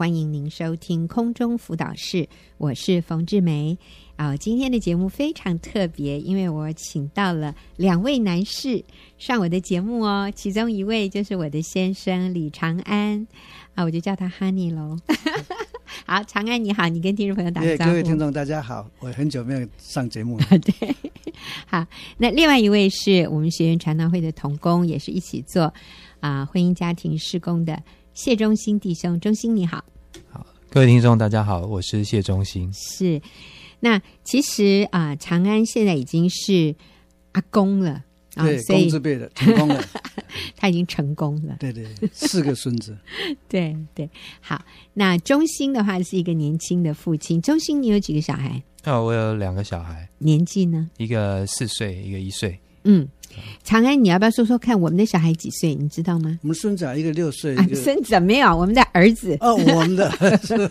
欢迎您收听空中辅导室，我是冯志梅。啊、哦，今天的节目非常特别，因为我请到了两位男士上我的节目哦。其中一位就是我的先生李长安，啊，我就叫他 Honey 喽。好，长安你好，你跟听众朋友打个招呼。各位听众大家好，我很久没有上节目了。对，好，那另外一位是我们学员传道会的同工，也是一起做啊、呃、婚姻家庭施工的谢忠兴弟兄，忠兴你好。好，各位听众大家好，我是谢忠兴。是，那其实啊、呃，长安现在已经是阿公了。对，公字辈的成功了，他已经成功了。对对，四个孙子。对对，好。那中兴的话是一个年轻的父亲。中兴，你有几个小孩？哦，我有两个小孩。年纪呢？一个四岁，一个一岁。嗯，长安，你要不要说说看，我们的小孩几岁？你知道吗？我们孙子啊，一个六岁。孙子没有，我们的儿子。哦，我们的 儿子，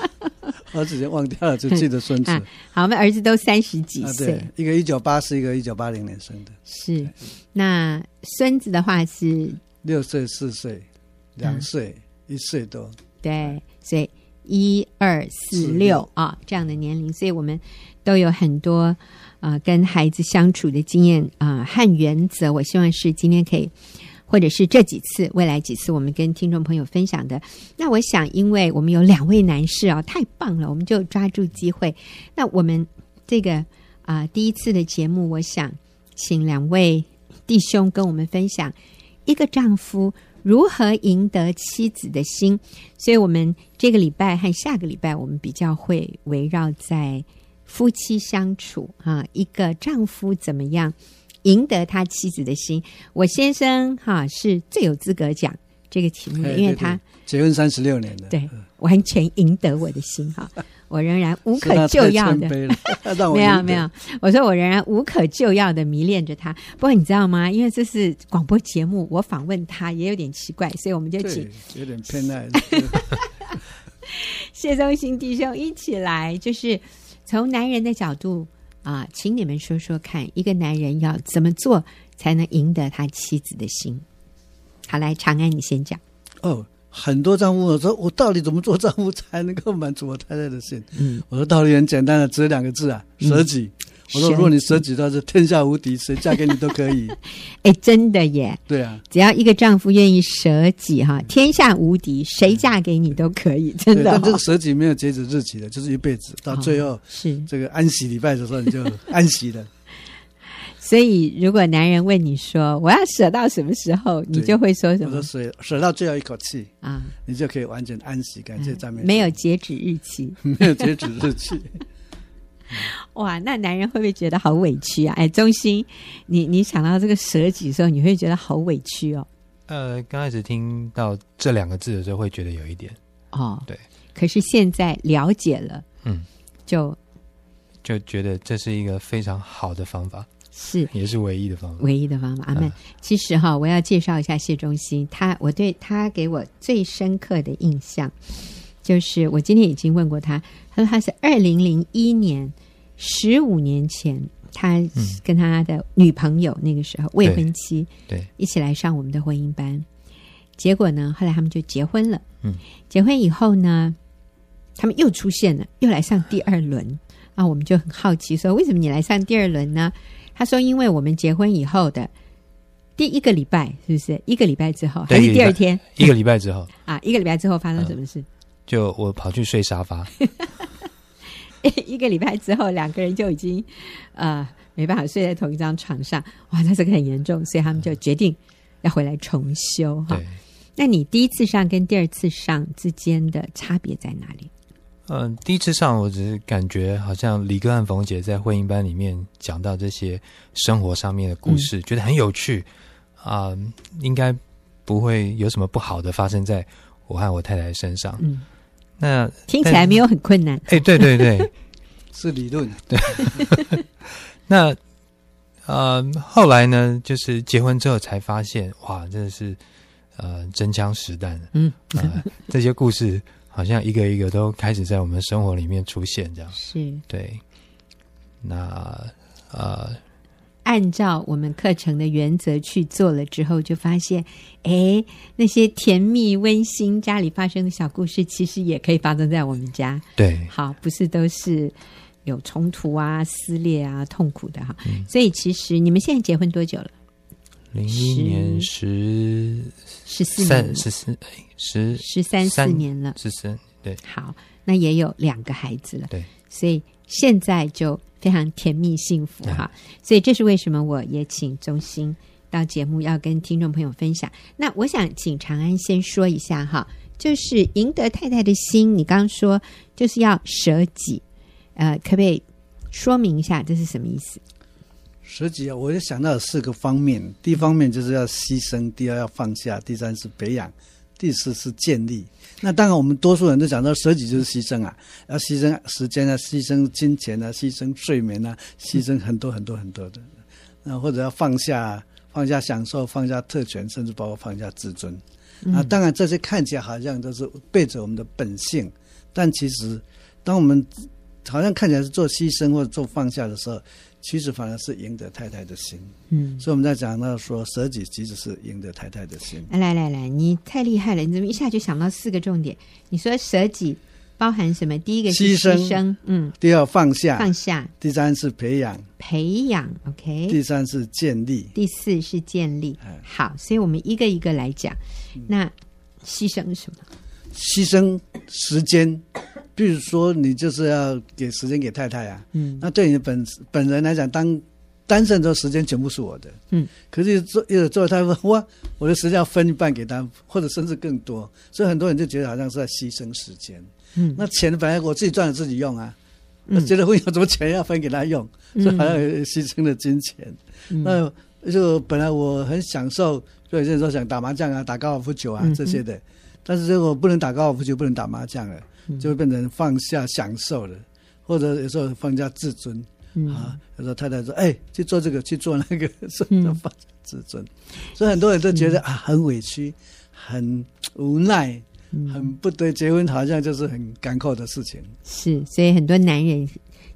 我直接忘掉了，就记得孙子。好，我们儿子都三十几岁，一个一九八四，一个一九八零年生的。是，那孙子的话是六岁、四岁、两岁、一岁多。对，所以一二四六啊，这样的年龄，所以我们都有很多。啊、跟孩子相处的经验啊、和原则，我希望是今天可以，或者是这几次、未来几次，我们跟听众朋友分享的。那我想，因为我们有两位男士啊，太棒了，我们就抓住机会。那我们这个啊、第一次的节目，我想请两位弟兄跟我们分享一个丈夫如何赢得妻子的心。所以，我们这个礼拜和下个礼拜，我们比较会围绕在。夫妻相处哈，一个丈夫怎么样赢得他妻子的心？我先生哈是最有资格讲这个题目的，因为他结婚三十六年了，对，完全赢得我的心哈。我仍然无可救药的，没有没有，我说我仍然无可救药的迷恋着他。不过你知道吗？因为这是广播节目，我访问他也有点奇怪，所以我们就请有点偏爱 谢忠兴弟兄一起来，就是。从男人的角度啊，请你们说说看，一个男人要怎么做才能赢得他妻子的心？好，来，长安，你先讲。哦，很多丈夫我说，我到底怎么做丈夫才能够满足我太太的心？嗯，我说道理很简单的，只有两个字啊，舍己。嗯我说：“如果你舍己，到是天下无敌，谁嫁给你都可以。”哎，真的耶！对啊，只要一个丈夫愿意舍己，哈，天下无敌，谁嫁给你都可以，真的、哦。但这个舍己没有截止日期的，就是一辈子，到最后、哦、是这个安息礼拜的时候，你就安息了。所以，如果男人问你说：“我要舍到什么时候？”你就会说什么？我说：“舍舍到最后一口气啊，你就可以完全安息，感谢赞美。”没有截止日期，没有截止日期。哇，那男人会不会觉得好委屈啊？哎，中心，你你想到这个舍己的时候，你会觉得好委屈哦。呃，刚开始听到这两个字的时候，会觉得有一点哦，对。可是现在了解了，嗯，就就觉得这是一个非常好的方法，是也是唯一的方法，唯一的方法。阿门。呃、其实哈，我要介绍一下谢中心，他我对他给我最深刻的印象。就是我今天已经问过他，他说他是二零零一年十五年前，他跟他的女朋友那个时候未婚妻对。一起来上我们的婚姻班，结果呢，后来他们就结婚了。嗯，结婚以后呢，他们又出现了，又来上第二轮。啊，我们就很好奇说，为什么你来上第二轮呢？他说，因为我们结婚以后的第一个礼拜，是不是？一个礼拜之后，还是第二天？一个礼拜之后。啊，一个礼拜之后发生什么事？就我跑去睡沙发，一个礼拜之后，两个人就已经呃没办法睡在同一张床上，哇，那这个很严重，所以他们就决定要回来重修哈。那你第一次上跟第二次上之间的差别在哪里？嗯、呃，第一次上我只是感觉好像李哥和冯姐在婚姻班里面讲到这些生活上面的故事，嗯、觉得很有趣啊、呃，应该不会有什么不好的发生在我和我太太身上。嗯。那听起来没有很困难。哎，对对对，是理论。对，那呃，后来呢，就是结婚之后才发现，哇，真的是呃，真枪实弹。嗯，呃，这些故事好像一个一个都开始在我们生活里面出现，这样是。对，那呃，按照我们课程的原则去做了之后，就发现，哎，那些甜蜜温馨家里发生的小故事，其实也可以发生在我们家。对，好，不是都是有冲突啊、撕裂啊、痛苦的哈。嗯、所以其实你们现在结婚多久了？零一年十十四年，十四十十三四年了，十三对。好，那也有两个孩子了。对，所以现在就非常甜蜜幸福哈。所以这是为什么我也请中兴到节目要跟听众朋友分享。那我想请长安先说一下哈，就是赢得太太的心，你刚刚说就是要舍己，呃，可不可以说明一下这是什么意思？舍己啊，我就想到有四个方面。第一方面就是要牺牲，第二要放下，第三是培养，第四是建立。那当然，我们多数人都讲到舍己就是牺牲啊，要牺牲时间啊，牺牲金钱啊，牺牲睡眠啊，牺牲很多很多很多的。那或者要放下，放下享受，放下特权，甚至包括放下自尊。啊，当然这些看起来好像都是背着我们的本性，但其实当我们好像看起来是做牺牲或者做放下的时候。其实反而是赢得太太的心，嗯，所以我们在讲到说舍己其实是赢得太太的心。来来来，你太厉害了，你怎么一下就想到四个重点？你说舍己包含什么？第一个是牺牲，牺牲嗯，第二放下，放下，第三是培养，培养，OK，第三是建立，第四是建立。好，所以我们一个一个来讲。那牺牲什么？牺牲时间。比如说，你就是要给时间给太太啊，嗯，那对你本本人来讲，当单身的时候，时间全部是我的，嗯，可是做又做太太，哇，我的时间要分一半给他，或者甚至更多，所以很多人就觉得好像是在牺牲时间，嗯，那钱本来我自己赚了自己用啊，嗯，觉得会有什么钱要分给他用，嗯，所以好像牺牲了金钱，嗯，那就本来我很享受，所以有些人说想打麻将啊，打高尔夫球啊这些的，嗯，但是如果不能打高尔夫球，不能打麻将了。就会变成放下享受了，或者有时候放下自尊、嗯、啊。有时候太太说：“哎、欸，去做这个，去做那个。”说放下自尊，所以很多人都觉得啊，很委屈，很无奈，很不对。结婚好像就是很干扣的事情。是，所以很多男人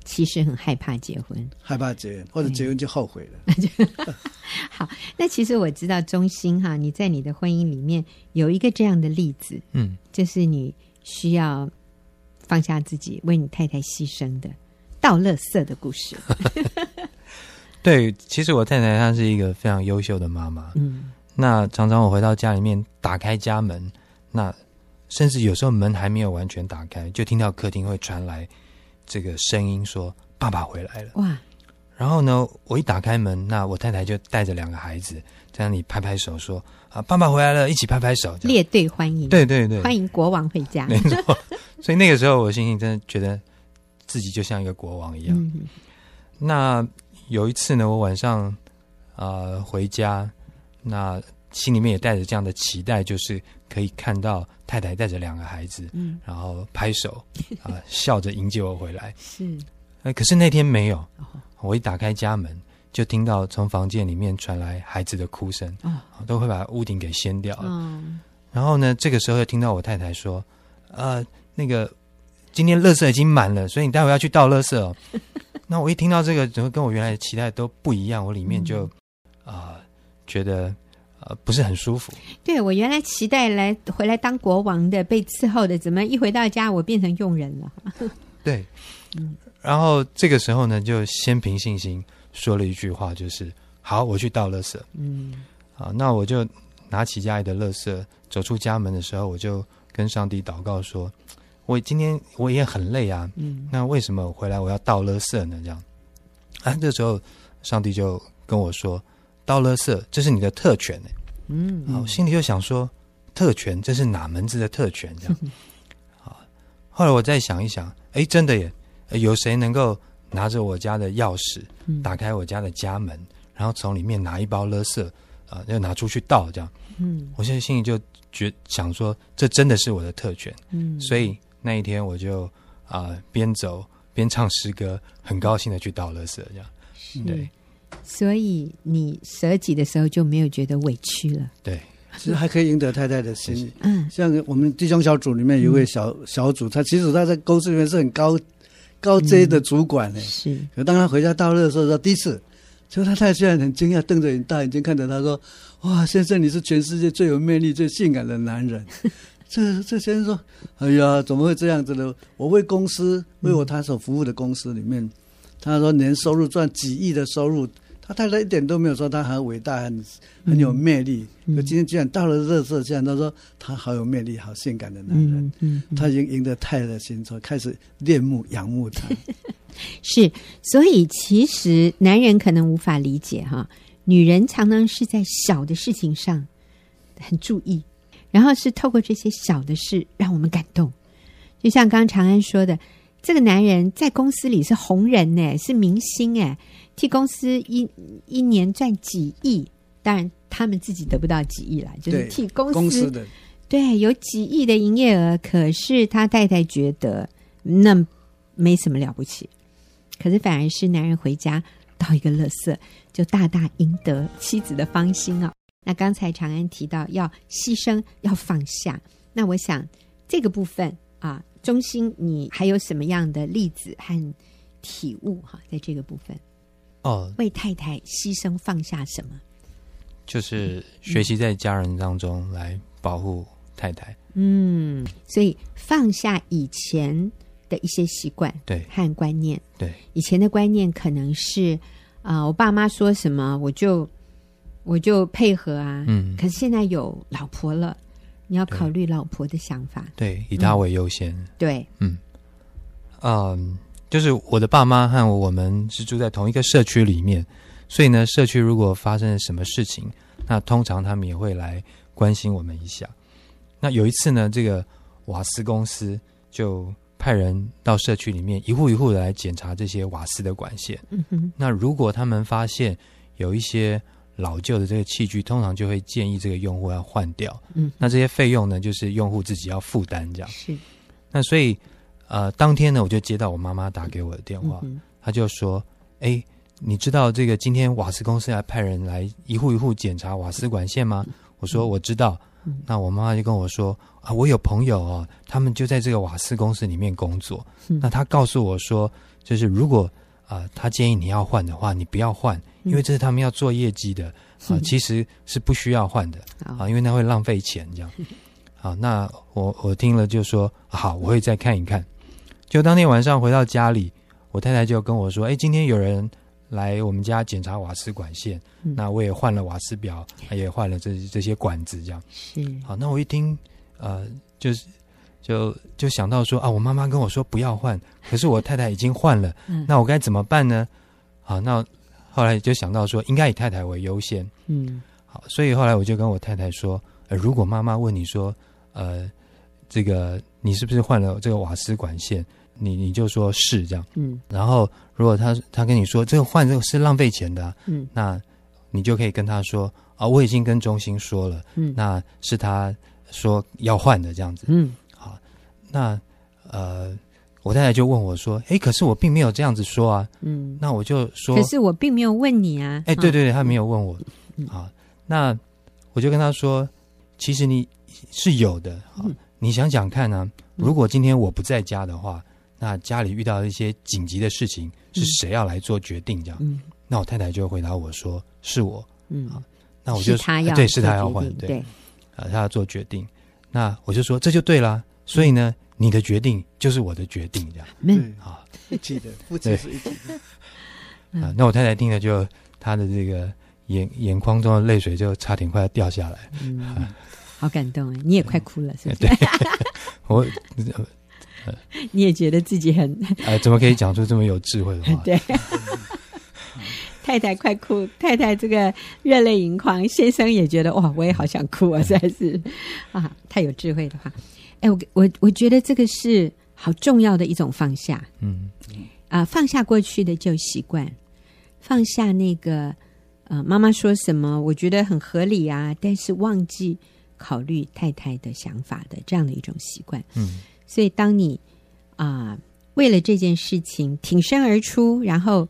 其实很害怕结婚，害怕结婚，或者结婚就后悔了。好，那其实我知道中心哈，你在你的婚姻里面有一个这样的例子，嗯，就是你需要。放下自己，为你太太牺牲的倒垃圾的故事。对，其实我太太她是一个非常优秀的妈妈。嗯，那常常我回到家里面，打开家门，那甚至有时候门还没有完全打开，就听到客厅会传来这个声音，说：“爸爸回来了。”哇！然后呢，我一打开门，那我太太就带着两个孩子在那里拍拍手，说：“啊，爸爸回来了，一起拍拍手。”列队欢迎，对对对，欢迎国王回家。没错。所以那个时候，我心情真的觉得自己就像一个国王一样。嗯、那有一次呢，我晚上啊、呃、回家，那心里面也带着这样的期待，就是可以看到太太带着两个孩子，嗯，然后拍手啊、呃、笑着迎接我回来。是，呃，可是那天没有。我一打开家门，就听到从房间里面传来孩子的哭声，哦，都会把屋顶给掀掉了。哦、然后呢，这个时候又听到我太太说，呃。那个今天垃圾已经满了，所以你待会要去倒垃圾哦。那我一听到这个，怎么跟我原来的期待都不一样？我里面就啊、嗯呃、觉得啊、呃、不是很舒服。对，我原来期待来回来当国王的，被伺候的，怎么一回到家我变成佣人了？对，嗯。然后这个时候呢，就先凭信心说了一句话，就是“好，我去倒垃圾。”嗯。啊，那我就拿起家里的垃圾，走出家门的时候，我就跟上帝祷告说。我今天我也很累啊，嗯，那为什么回来我要倒垃圾呢？这样，啊，这时候上帝就跟我说：“倒垃圾，这是你的特权。”嗯，好，心里就想说：“特权，这是哪门子的特权？”这样，啊，后来我再想一想，哎，真的耶，有谁能够拿着我家的钥匙，打开我家的家门，然后从里面拿一包垃圾啊，要拿出去倒？这样，嗯，我现在心里就觉想说，这真的是我的特权，嗯，所以。那一天我就啊、呃、边走边唱诗歌，很高兴的去倒垃圾，这样对。所以你舍己的时候就没有觉得委屈了。对，其实还可以赢得太太的心。嗯，像我们弟兄小组里面有一位小、嗯、小组，他其实他在公司里面是很高高阶的主管呢、嗯。是。可当他回家倒垃圾的时候，第一次结果他太太居然很惊讶，瞪着大眼睛看着他说：“哇，先生，你是全世界最有魅力、最性感的男人。”这这先生说：“哎呀，怎么会这样子呢？我为公司，为我他所服务的公司里面，嗯、他说年收入赚几亿的收入，他太太一点都没有说他很伟大、很很有魅力。可、嗯、今天居然到了热色线，他说他好有魅力、好性感的男人。嗯他已经赢得太太的心，说开始恋慕、仰慕他。是，所以其实男人可能无法理解哈，女人常常是在小的事情上很注意。”然后是透过这些小的事让我们感动，就像刚刚长安说的，这个男人在公司里是红人呢，是明星哎，替公司一一年赚几亿，当然他们自己得不到几亿了，就是替公司，公司的对有几亿的营业额，可是他太太觉得那没什么了不起，可是反而是男人回家倒一个垃圾，就大大赢得妻子的芳心啊。那刚才长安提到要牺牲，要放下。那我想这个部分啊，中心你还有什么样的例子和体悟哈？在这个部分哦，为太太牺牲放下什么？就是学习在家人当中来保护太太。嗯，所以放下以前的一些习惯，对和观念，对以前的观念可能是啊、呃，我爸妈说什么我就。我就配合啊，嗯，可是现在有老婆了，你要考虑老婆的想法，对，以她为优先，嗯、对，嗯，嗯，就是我的爸妈和我们是住在同一个社区里面，所以呢，社区如果发生了什么事情，那通常他们也会来关心我们一下。那有一次呢，这个瓦斯公司就派人到社区里面一户一户的来检查这些瓦斯的管线，嗯哼，那如果他们发现有一些老旧的这个器具，通常就会建议这个用户要换掉。嗯，那这些费用呢，就是用户自己要负担这样。是。那所以，呃，当天呢，我就接到我妈妈打给我的电话，嗯、她就说：“哎，你知道这个今天瓦斯公司来派人来一户一户检查瓦斯管线吗？”嗯、我说：“我知道。嗯”那我妈妈就跟我说：“啊，我有朋友哦，他们就在这个瓦斯公司里面工作。嗯、那他告诉我说，就是如果啊、呃，他建议你要换的话，你不要换。”因为这是他们要做业绩的啊，其实是不需要换的啊，因为那会浪费钱这样。好，那我我听了就说好，我会再看一看。就当天晚上回到家里，我太太就跟我说：“哎，今天有人来我们家检查瓦斯管线，那我也换了瓦斯表，也换了这这些管子这样。”是。好，那我一听，呃，就是就就想到说啊，我妈妈跟我说不要换，可是我太太已经换了，那我该怎么办呢？好，那。后来就想到说，应该以太太为优先。嗯，好，所以后来我就跟我太太说，呃，如果妈妈问你说，呃，这个你是不是换了这个瓦斯管线？你你就说是这样。嗯，然后如果他他跟你说这个换这个是浪费钱的，嗯，那你就可以跟他说啊，我已经跟中心说了，嗯，那是他说要换的这样子。嗯，好，那呃。我太太就问我说：“哎，可是我并没有这样子说啊。”嗯，那我就说：“可是我并没有问你啊。”哎，对对对，他没有问我。嗯，好，那我就跟他说：“其实你是有的。啊，你想想看呢，如果今天我不在家的话，那家里遇到一些紧急的事情，是谁要来做决定？这样？嗯，那我太太就回答我说：“是我。”嗯，啊，那我就他要对，是他要换，对，啊，他要做决定。那我就说这就对了。所以呢。你的决定就是我的决定，这样。嗯，好，一起的，夫妻是一起的。啊，那我太太听了，就她的这个眼眼眶中的泪水就差点快要掉下来。嗯，好感动啊！你也快哭了，是不是？对，我，你也觉得自己很…… 哎，怎么可以讲出这么有智慧的话？对，太太快哭，太太这个热泪盈眶，先生也觉得哇，我也好想哭啊！实在是啊，太有智慧的话。哎，我我我觉得这个是好重要的一种放下，嗯，啊，放下过去的旧习惯，放下那个呃，妈妈说什么，我觉得很合理啊，但是忘记考虑太太的想法的这样的一种习惯，嗯，所以当你啊、呃、为了这件事情挺身而出，然后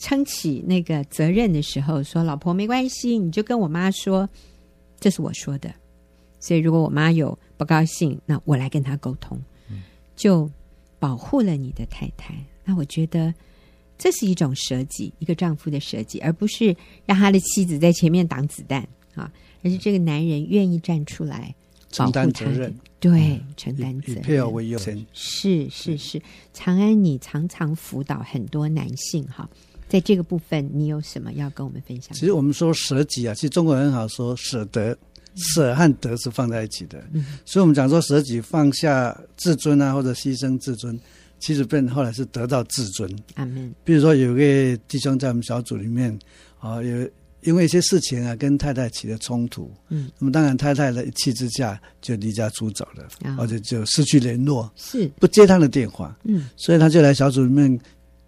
撑起那个责任的时候，说老婆没关系，你就跟我妈说，这是我说的。所以，如果我妈有不高兴，那我来跟她沟通，就保护了你的太太。那我觉得这是一种舍己，一个丈夫的舍己，而不是让他的妻子在前面挡子弹啊，而是这个男人愿意站出来保护他承担责任，对，嗯、承担责任，以配偶为优先。是是是，长安，你常常辅导很多男性哈，在这个部分，你有什么要跟我们分享？其实我们说舍己啊，其实中国人很好说舍得，舍和得是放在一起的，嗯、所以我们讲说舍己放下自尊啊，或者牺牲自尊。其实变后来是得到自尊。阿门。比如说有个弟兄在我们小组里面，啊，有因为一些事情啊，跟太太起了冲突。嗯。那么当然太太的一气之下就离家出走了，哦、而且就失去联络，是不接他的电话。嗯。所以他就来小组里面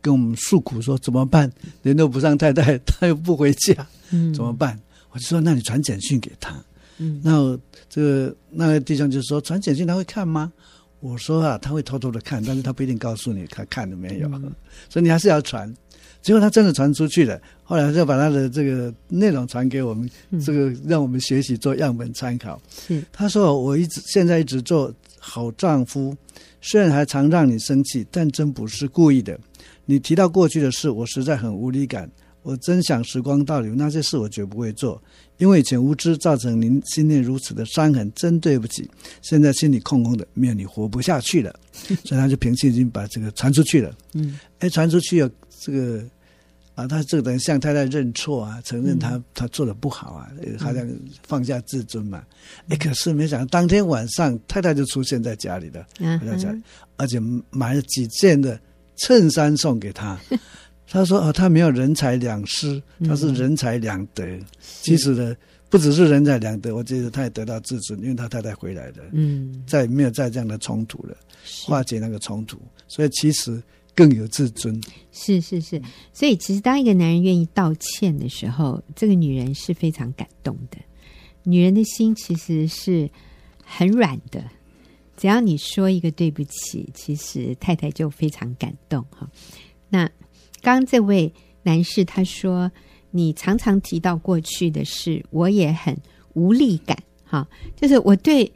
跟我们诉苦，说怎么办？联络不上太太，他又不回家，嗯，怎么办？我就说，那你传简讯给他。嗯。那这个那个弟兄就说，传简讯他会看吗？我说啊，他会偷偷的看，但是他不一定告诉你他看了没有，嗯、所以你还是要传。结果他真的传出去了，后来就把他的这个内容传给我们，嗯、这个让我们学习做样本参考。是他说，我一直现在一直做好丈夫，虽然还常让你生气，但真不是故意的。你提到过去的事，我实在很无力感。我真想时光倒流，那些事我绝不会做，因为以前无知造成您心内如此的伤痕，真对不起。现在心里空空的，没有你活不下去了，所以他就平心静气把这个传出去了。嗯，哎，传出去了这个啊，他这个等于向太太认错啊，承认他、嗯、他做的不好啊，好像放下自尊嘛。哎、嗯，可是没想到当天晚上太太就出现在家里了，嗯、在家里，而且买了几件的衬衫送给他。他说：“啊，他没有人财两失，他是人财两得。嗯、其实呢，不只是人财两得，我觉得他也得到自尊，因为他太太回来了，嗯，再没有再这样的冲突了，化解那个冲突，所以其实更有自尊。是是是，所以其实当一个男人愿意道歉的时候，这个女人是非常感动的。女人的心其实是很软的，只要你说一个对不起，其实太太就非常感动哈。那。”刚刚这位男士他说：“你常常提到过去的事，我也很无力感。哈，就是我对，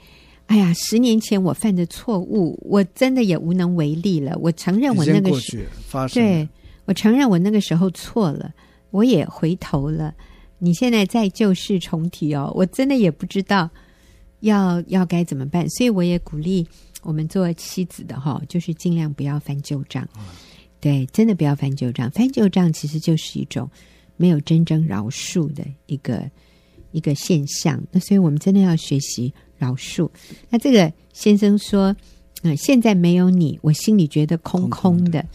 哎呀，十年前我犯的错误，我真的也无能为力了。我承认我那个时候，对，我承认我那个时候错了，我也回头了。你现在在旧事重提哦，我真的也不知道要要该怎么办。所以我也鼓励我们做妻子的哈，就是尽量不要翻旧账。”对，真的不要翻旧账。翻旧账其实就是一种没有真正饶恕的一个一个现象。那所以我们真的要学习饶恕。那这个先生说：“嗯、呃，现在没有你，我心里觉得空空的。空空的”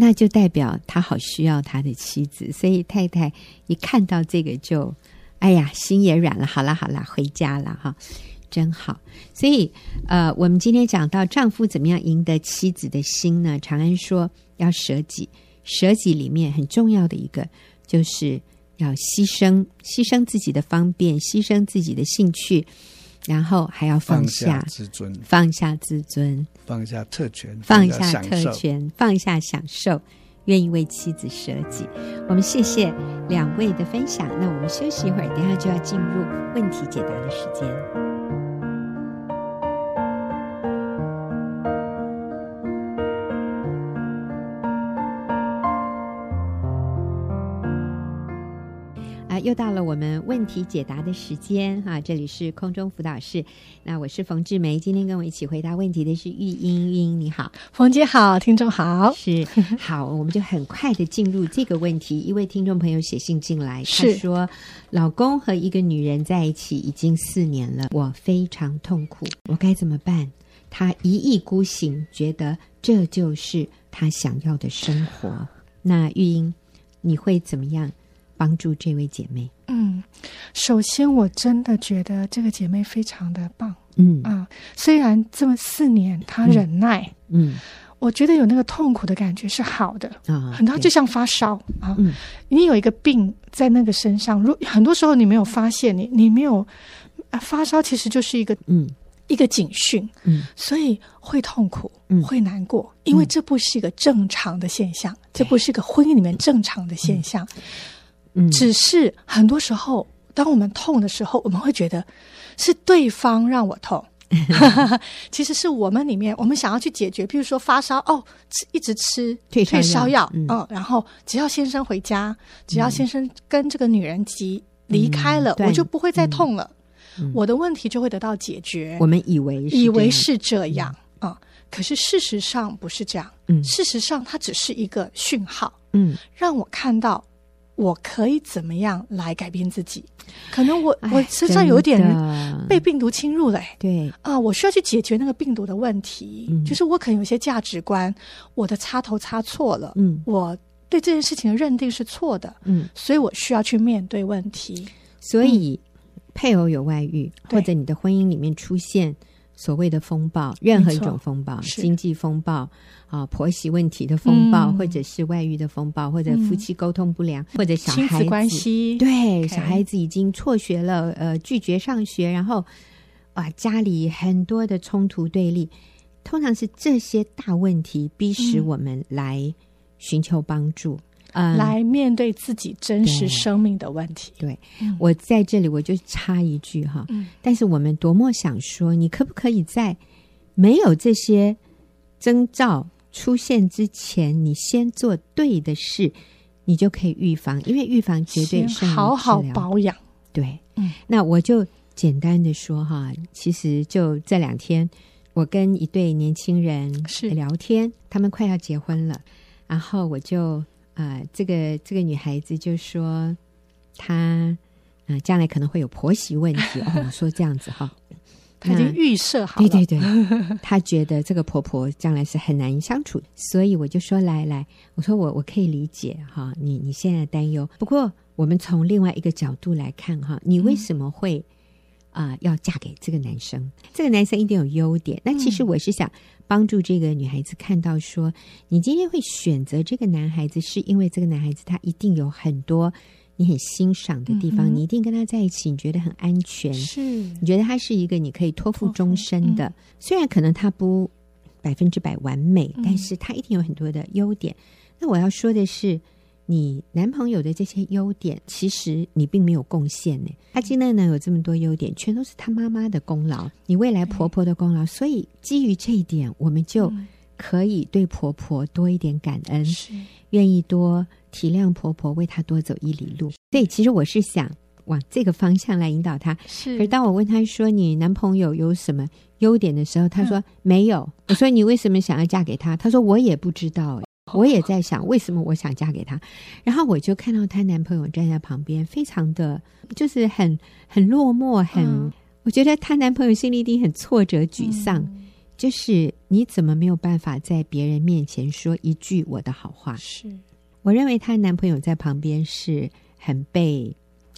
那就代表他好需要他的妻子。所以太太一看到这个就，哎呀，心也软了。好啦好啦，回家了哈，真好。所以呃，我们今天讲到丈夫怎么样赢得妻子的心呢？长安说。要舍己，舍己里面很重要的一个，就是要牺牲，牺牲自己的方便，牺牲自己的兴趣，然后还要放下，放下自尊，放下自尊，放下特权，放下特权，放下享受，愿意为妻子舍己。我们谢谢两位的分享，那我们休息一会儿，等下就要进入问题解答的时间。又到了我们问题解答的时间哈，这里是空中辅导室，那我是冯志梅，今天跟我一起回答问题的是玉英，玉英你好，冯姐好，听众好，是好，我们就很快的进入这个问题，一位听众朋友写信进来，是他说老公和一个女人在一起已经四年了，我非常痛苦，我该怎么办？他一意孤行，觉得这就是他想要的生活，那玉英你会怎么样？帮助这位姐妹。嗯，首先我真的觉得这个姐妹非常的棒。嗯。啊，虽然这么四年她忍耐，嗯，嗯。我觉得有那个痛苦的感觉是好的啊，很多就像发烧啊，嗯，你有一个病在那个身上，如很多时候你没有发现，你你没有啊发烧，其实就是一个嗯。一个警讯，嗯，所以会痛苦，嗯，会难过，因为这不是一个正常的现象，嗯、这不是一个婚姻里面正常的现象，嗯，只是很多时候，当我们痛的时候，我们会觉得是对方让我痛，其实是我们里面，我们想要去解决，譬如说发烧，哦，吃一直吃退烧药，退烧药嗯，嗯，然后只要先生回家，只要先生跟这个女人急离开了，嗯我就不会再痛了，嗯。我的问题就会得到解决。我们以为以为是这样啊、嗯，可是事实上不是这样。嗯。事实上它只是一个讯号，嗯，让我看到我可以怎么样来改变自己。可能我哎我身上有点被病毒侵入了、欸，对，啊，我需要去解决那个病毒的问题。嗯。就是我可能有些价值观，我的插头插错了，嗯。我对这件事情的认定是错的，嗯，所以我需要去面对问题。所以配偶有外遇，或者你的婚姻里面出现所谓的风暴，任何一种风暴，经济风暴啊，婆媳问题的风暴，嗯。或者是外遇的风暴，或者夫妻沟通不良，或者小孩子关系，对小孩子已经辍学了，呃，拒绝上学，然后啊，家里很多的冲突对立，通常是这些大问题逼使我们来寻求帮助。嗯，来面对自己真实生命的问题。对。嗯。我在这里我就插一句哈，嗯。但是我们多么想说，你可不可以在没有这些征兆出现之前，你先做对的事，你就可以预防，因为预防绝对先胜于好好保养。对，嗯。那我就简单的说哈，其实就这两天，我跟一对年轻人是。聊天，他们快要结婚了，然后我就呃，这个这个女孩子就说她呃将来可能会有婆媳问题哦，我说这样子哈，她已经预设好了，对对对，她觉得这个婆婆将来是很难相处，所以我就说来来，我说我我可以理解哈，你你现在担忧，不过我们从另外一个角度来看哈，你为什么会啊、呃要嫁给这个男生？这个男生一定有优点。那其实我是想帮助这个女孩子看到说，你今天会选择这个男孩子，是因为这个男孩子他一定有很多你很欣赏的地方，嗯你一定跟他在一起，你觉得很安全。是你觉得他是一个你可以托付终身的，嗯虽然可能他不百分之百完美，嗯但是他一定有很多的优点。那我要说的是，你男朋友的这些优点，其实你并没有贡献呢。他今天呢有这么多优点，全都是他妈妈的功劳，你未来婆婆的功劳。所以基于这一点，我们就嗯可以对婆婆多一点感恩。是愿意多体谅婆婆，为她多走一里路。所以，其实我是想往这个方向来引导她。是可是当我问她说：“你男朋友有什么优点的时候，她说、没有。”我说：“你为什么想要嫁给他？”她说：“我也不知道。” 我也在想为什么我想嫁给他。然后我就看到她男朋友站在旁边，非常的就是很很落寞，很、嗯我觉得她男朋友心里一定很挫折、沮丧。嗯就是你怎么没有办法在别人面前说一句我的好话？是我认为她男朋友在旁边是很被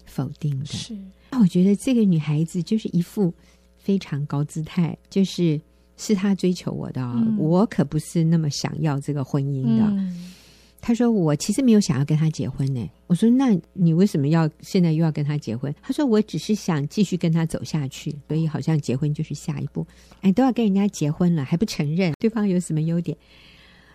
否定的。是那我觉得这个女孩子就是一副非常高姿态，就是是他追求我的、哦嗯我可不是那么想要这个婚姻的。嗯她说我其实没有想要跟他结婚呢。我说那你为什么要现在又要跟他结婚？他说我只是想继续跟他走下去，所以好像结婚就是下一步。哎，都要跟人家结婚了还不承认对方有什么优点？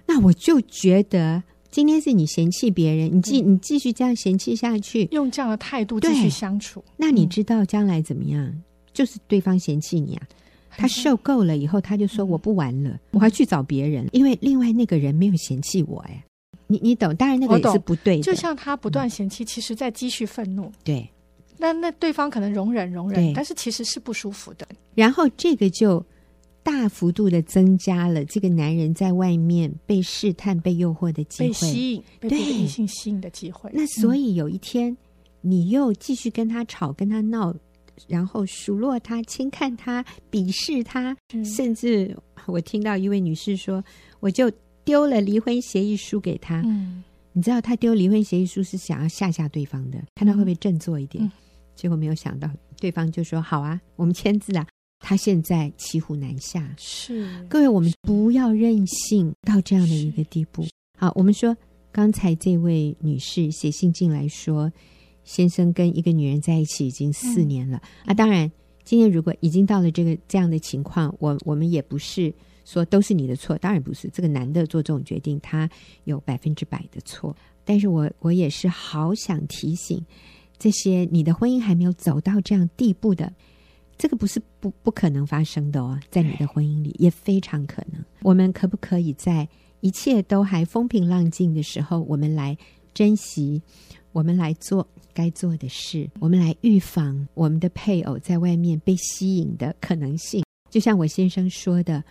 那我就觉得今天是你嫌弃别人，你继你继续这样嫌弃下去，用这样的态度继续相处，那你知道将来怎么样？就是对方嫌弃你啊，他受够了以后，他就说我不玩了，我还去找别人，因为另外那个人没有嫌弃我哎，你你懂？当然那个也是不对的，就像他不断嫌弃，其实在积蓄愤怒。对。那那对方可能容忍容忍，但是其实是不舒服的。然后这个就大幅度的增加了这个男人在外面被试探、被诱惑的机会被。吸引、被异性吸引的机会。那所以有一天，你又继续跟他吵、跟他闹，然后数落他、轻看他、鄙视他，嗯甚至我听到一位女士说，我就丢了离婚协议书给他。嗯，你知道，他丢离婚协议书是想要吓吓对方的，看他会不会振作一点。嗯结果没有想到，对方就说：“好啊，我们签字啊。”他现在骑虎难下。是各位，我们不要任性到这样的一个地步。好，我们说刚才这位女士写信进来说，先生跟一个女人在一起已经四年了、啊。当然，今天如果已经到了这个这样的情况，我我们也不是说都是你的错，当然不是。这个男的做这种决定，他有百分之百的错。但是我我也是好想提醒这些你的婚姻还没有走到这样地步的。这个不是不不可能发生的哦，在你的婚姻里也非常可能。我们可不可以在一切都还风平浪静的时候，我们来珍惜，我们来做该做的事，我们来预防我们的配偶在外面被吸引的可能性？就像我先生说的。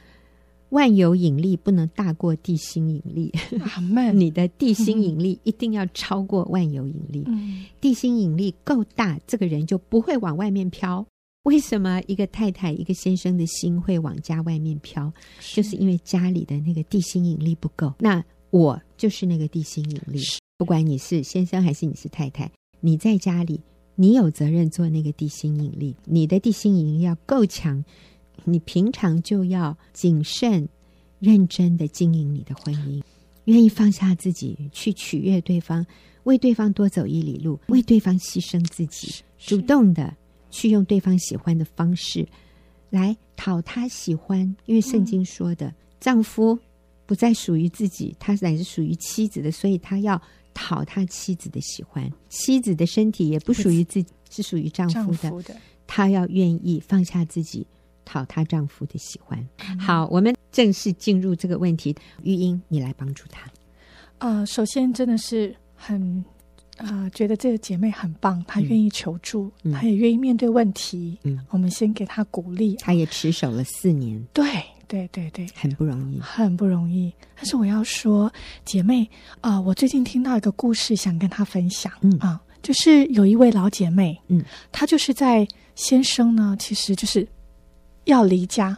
万有引力不能大过地心引力，你的地心引力一定要超过万有引力。嗯、地心引力够大，这个人就不会往外面飘。为什么一个太太、一个先生的心会往家外面飘？是就是因为家里的那个地心引力不够。那我就是那个地心引力。是不管你是先生还是你是太太，你在家里，你有责任做那个地心引力。你的地心引力要够强。你平常就要谨慎、认真的经营你的婚姻，愿意放下自己去取悦对方，为对方多走一里路，为对方牺牲自己，主动的去用对方喜欢的方式来讨他喜欢。因为圣经说的，丈夫不再属于自己，他乃是属于妻子的，所以他要讨他妻子的喜欢。妻子的身体也不属于自己，是属于丈夫的，他要愿意放下自己。讨她丈夫的喜欢。好，我们正式进入这个问题。玉英，你来帮助她。呃，首先真的是很啊、呃，觉得这个姐妹很棒，她愿意求助，嗯、她也愿意面对问题。嗯，我们先给她鼓励。她也持守了四年。对对对对，很不容易，很不容易。但是我要说，姐妹啊、呃，我最近听到一个故事，想跟她分享。嗯啊，就是有一位老姐妹，嗯，她就是在先生呢，其实就是。要离家，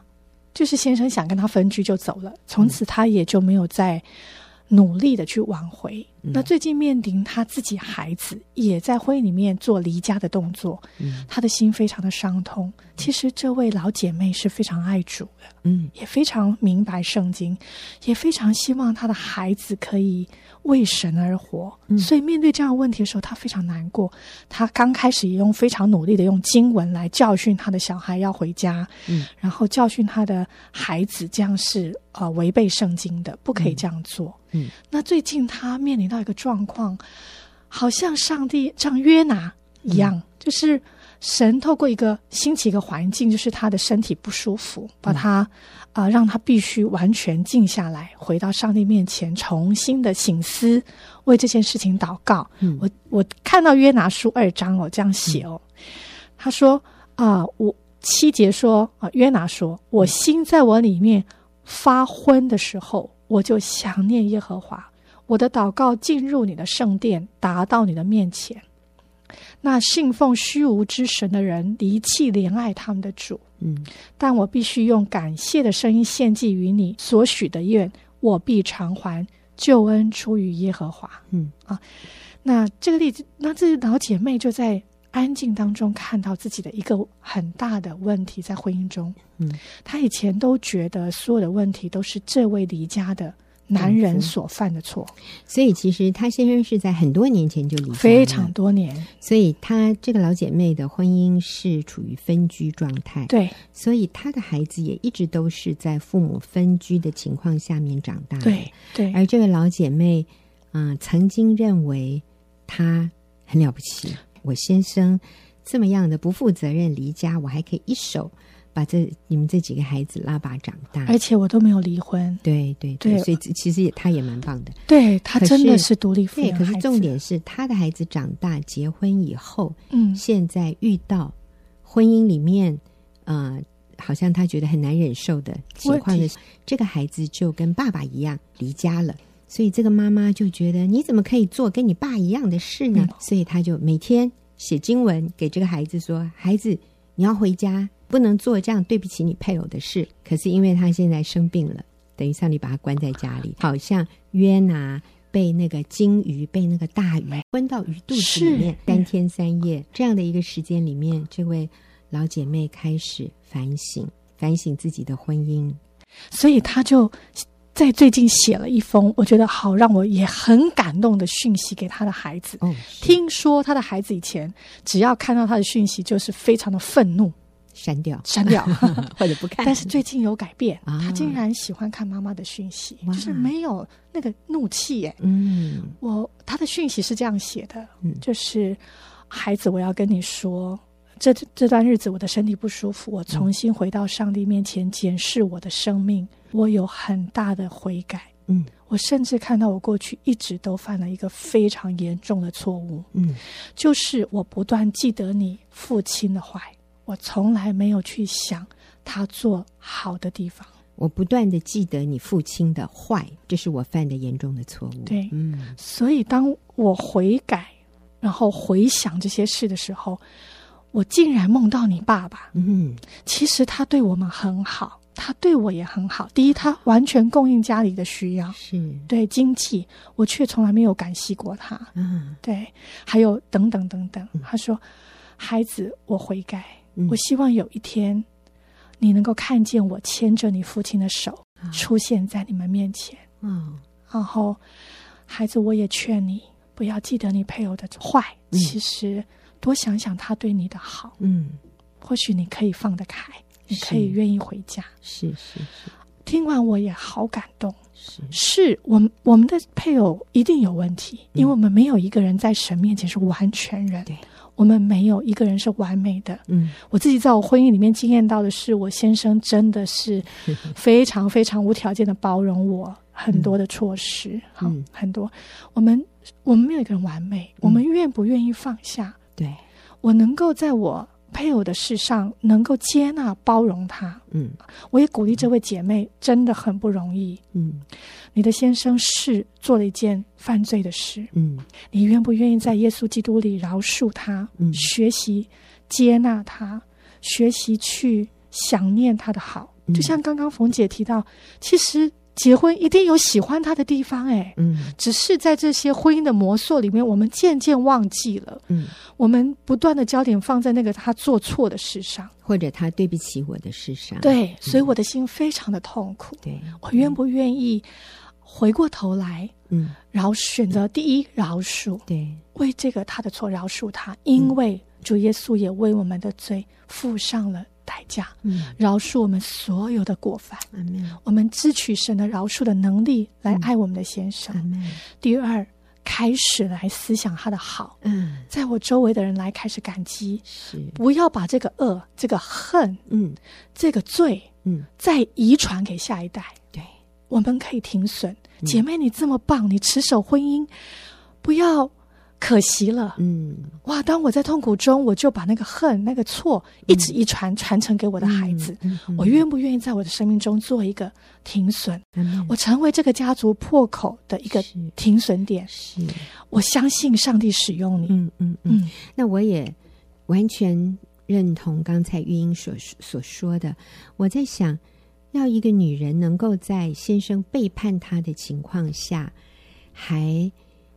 就是先生想跟她分居就走了，从此她也就没有再努力的去挽回。嗯、那最近面临他自己孩子也在婚姻里面做离家的动作，嗯、他的心非常的伤痛。其实这位老姐妹是非常爱主的，嗯，也非常明白圣经，也非常希望他的孩子可以为神而活。嗯、所以面对这样的问题的时候，他非常难过。他刚开始也用非常努力的用经文来教训他的小孩要回家，嗯，然后教训他的孩子这样是呃违背圣经的，不可以这样做。嗯，那最近他面临到一个状况，好像上帝像约拿一样，嗯、就是。神透过一个兴起一个环境，就是他的身体不舒服，把他啊、呃，让他必须完全静下来，回到上帝面前，重新的醒思，为这件事情祷告。嗯、我我看到约拿书二章哦，这样写哦，嗯、他说啊、呃，我七节说啊、呃，约拿说，我心在我里面发昏的时候，我就想念耶和华，我的祷告进入你的圣殿，达到你的面前。那信奉虚无之神的人离弃怜爱他们的主，嗯，但我必须用感谢的声音献祭于你所许的愿，我必偿还救恩出于耶和华，嗯。啊，那这个例子，那这些老姐妹就在安静当中看到自己的一个很大的问题在婚姻中，嗯，她以前都觉得所有的问题都是这位离家的。男人所犯的错，所以其实她先生是在很多年前就离婚，非常多年。所以她这个老姐妹的婚姻是处于分居状态，对。所以她的孩子也一直都是在父母分居的情况下面长大的，对对。而这位老姐妹，啊、呃，曾经认为她很了不起，我先生这么样的不负责任离家，我还可以一手。把这你们这几个孩子拉拔长大，而且我都没有离婚。对对对，对所以其实也他也蛮棒的。对他真的是独立父母。对，可是重点是他的孩子长大结婚以后，嗯，现在遇到婚姻里面，呃，好像他觉得很难忍受的情况的，这个孩子就跟爸爸一样离家了。所以这个妈妈就觉得你怎么可以做跟你爸一样的事呢？嗯，所以他就每天写经文给这个孩子说：“孩子，你要回家。”不能做这样对不起你配偶的事。可是因为他现在生病了，等于上帝把他关在家里，好像约拿被那个鲸鱼被那个大鱼吞到鱼肚子里面三天三夜这样的一个时间里面，这位老姐妹开始反省，反省自己的婚姻，所以她就在最近写了一封我觉得好让我也很感动的讯息给他的孩子。哦，听说他的孩子以前只要看到他的讯息就是非常的愤怒。删掉，删掉，或者不看。但是最近有改变，啊、他竟然喜欢看妈妈的讯息，就是没有那个怒气耶。嗯，我他的讯息是这样写的，嗯、就是孩子，我要跟你说，这这段日子我的身体不舒服，我重新回到上帝面前检视我的生命，我有很大的悔改。嗯，我甚至看到我过去一直都犯了一个非常严重的错误。嗯，就是我不断记得你父亲的坏，我从来没有去想他做好的地方。我不断的记得你父亲的坏，这是我犯的严重的错误。对，嗯，所以当我悔改，然后回想这些事的时候，我竟然梦到你爸爸。嗯，其实他对我们很好，他对我也很好。第一，他完全供应家里的需要，是对经济，我却从来没有感谢过他。嗯，对，还有等等等等。他说：“孩子，我悔改，嗯我希望有一天。”你能够看见我牵着你父亲的手出现在你们面前，嗯，然后孩子，我也劝你不要记得你配偶的坏，嗯、其实多想想他对你的好，嗯，或许你可以放得开，你可以愿意回家。是是是，听完我也好感动。是，是我们我们的配偶一定有问题，嗯、因为我们没有一个人在神面前是完全人。对。我们没有一个人是完美的。嗯，我自己在我婚姻里面经验到的是，我先生真的是 非常非常无条件的包容我很多的错失。好、嗯，很多。我们我们没有一个人完美，嗯、我们愿不愿意放下？对，我能够在我配偶的事上能够接纳包容他。嗯，我也鼓励这位姐妹，真的很不容易。嗯。你的先生是做了一件犯罪的事，嗯，你愿不愿意在耶稣基督里饶恕他？嗯，学习接纳他，学习去想念他的好。嗯，就像刚刚冯姐提到，其实结婚一定有喜欢他的地方，哎，嗯，只是在这些婚姻的磨塑里面，我们渐渐忘记了，嗯，我们不断的焦点放在那个他做错的事上，或者他对不起我的事上，对，所以我的心非常的痛苦。对，我愿不愿意？回过头来，嗯，然后选择第一饶恕，对，为这个他的错饶恕他，因为主耶稣也为我们的罪付上了代价，嗯，饶恕我们所有的过犯。我们支取神的饶恕的能力来爱我们的先生。第二，开始来思想他的好，嗯，在我周围的人来开始感激，是。不要把这个恶、这个恨、嗯，这个罪，嗯，再遗传给下一代，对，我们可以停损。姐妹，你这么棒，你持守婚姻，不要可惜了。嗯，哇！当我在痛苦中，我就把那个恨、那个错一直遗传传承给我的孩子。嗯嗯嗯、我愿不愿意在我的生命中做一个停损？嗯、我成为这个家族破口的一个停损点。是，我相信上帝使用你。嗯嗯嗯，嗯。那我也完全认同刚才玉英所所说的。我在想。要一个女人能够在先生背叛她的情况下，还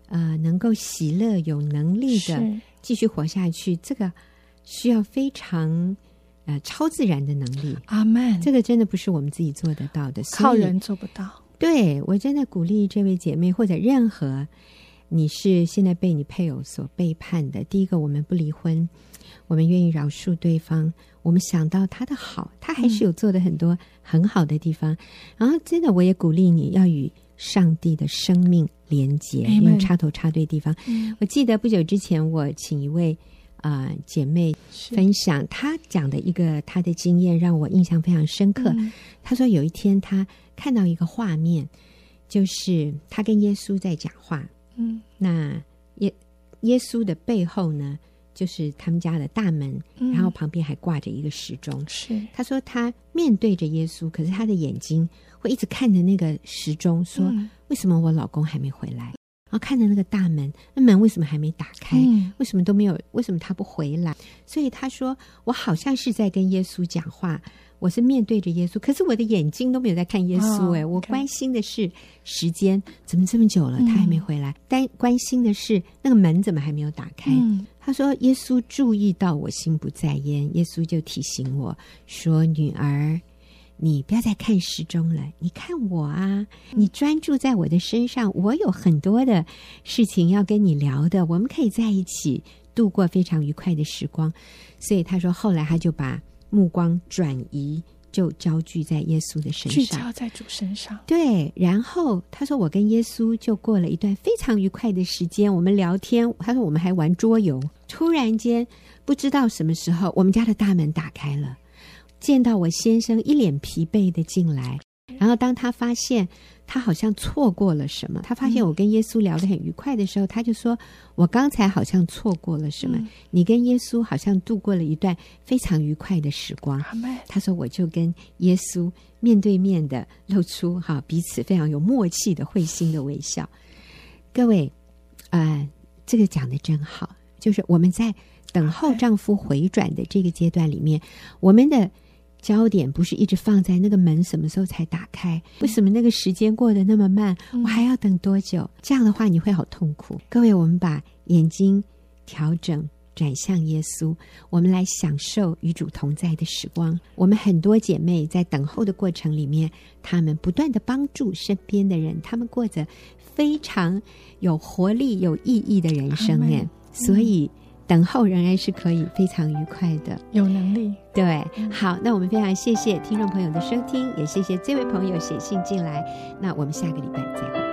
呃能够喜乐、有能力的继续活下去，这个需要非常呃超自然的能力。阿门。这个真的不是我们自己做得到的，靠人做不到。对，我真的鼓励这位姐妹，或者任何你是现在被你配偶所背叛的，第一个，我们不离婚。我们愿意饶恕对方，我们想到他的好，他还是有做的很多很好的地方。嗯、然后，真的，我也鼓励你要与上帝的生命连接，因为插头插对地方。嗯、我记得不久之前，我请一位啊、呃、姐妹分享她讲的一个她的经验，让我印象非常深刻。嗯、她说有一天她看到一个画面，就是她跟耶稣在讲话。嗯，那耶耶稣的背后呢？就是他们家的大门，嗯、然后旁边还挂着一个时钟。是，她说她面对着耶稣，可是她的眼睛会一直看着那个时钟，说：“嗯、为什么我老公还没回来？”然后看着那个大门，那门为什么还没打开？嗯、为什么都没有？为什么他不回来？所以他说：“我好像是在跟耶稣讲话。”我是面对着耶稣，可是我的眼睛都没有在看耶稣哎，我关心的是时间怎么这么久了，他还没回来。但关心的是那个门怎么还没有打开？他说：“耶稣注意到我心不在焉，耶稣就提醒我说：‘女儿，你不要再看时钟了，你看我啊，你专注在我的身上，我有很多的事情要跟你聊的，我们可以在一起度过非常愉快的时光。’所以他说，后来他就把。”目光转移，就焦聚在耶稣的身上，聚焦在主身上。对，然后他说：“我跟耶稣就过了一段非常愉快的时间，我们聊天。他说我们还玩桌游。突然间，不知道什么时候，我们家的大门打开了，见到我先生一脸疲惫的进来。然后当他发现。”他好像错过了什么。他发现我跟耶稣聊得很愉快的时候，他就说：“我刚才好像错过了什么。你跟耶稣好像度过了一段非常愉快的时光。”他说：“我就跟耶稣面对面的露出哈彼此非常有默契的会心的微笑。”各位，呃，这个讲的真好。就是我们在等候丈夫回转的这个阶段里面，我们的。焦点不是一直放在那个门什么时候才打开？为什么那个时间过得那么慢？我还要等多久？这样的话你会好痛苦。各位，我们把眼睛调整转向耶稣，我们来享受与主同在的时光。我们很多姐妹在等候的过程里面，她们不断的帮助身边的人，她们过着非常有活力、有意义的人生呢。所以。等候仍然是可以非常愉快的，有能力。对，好，那我们非常谢谢听众朋友的收听，也谢谢这位朋友写信进来。那我们下个礼拜再会。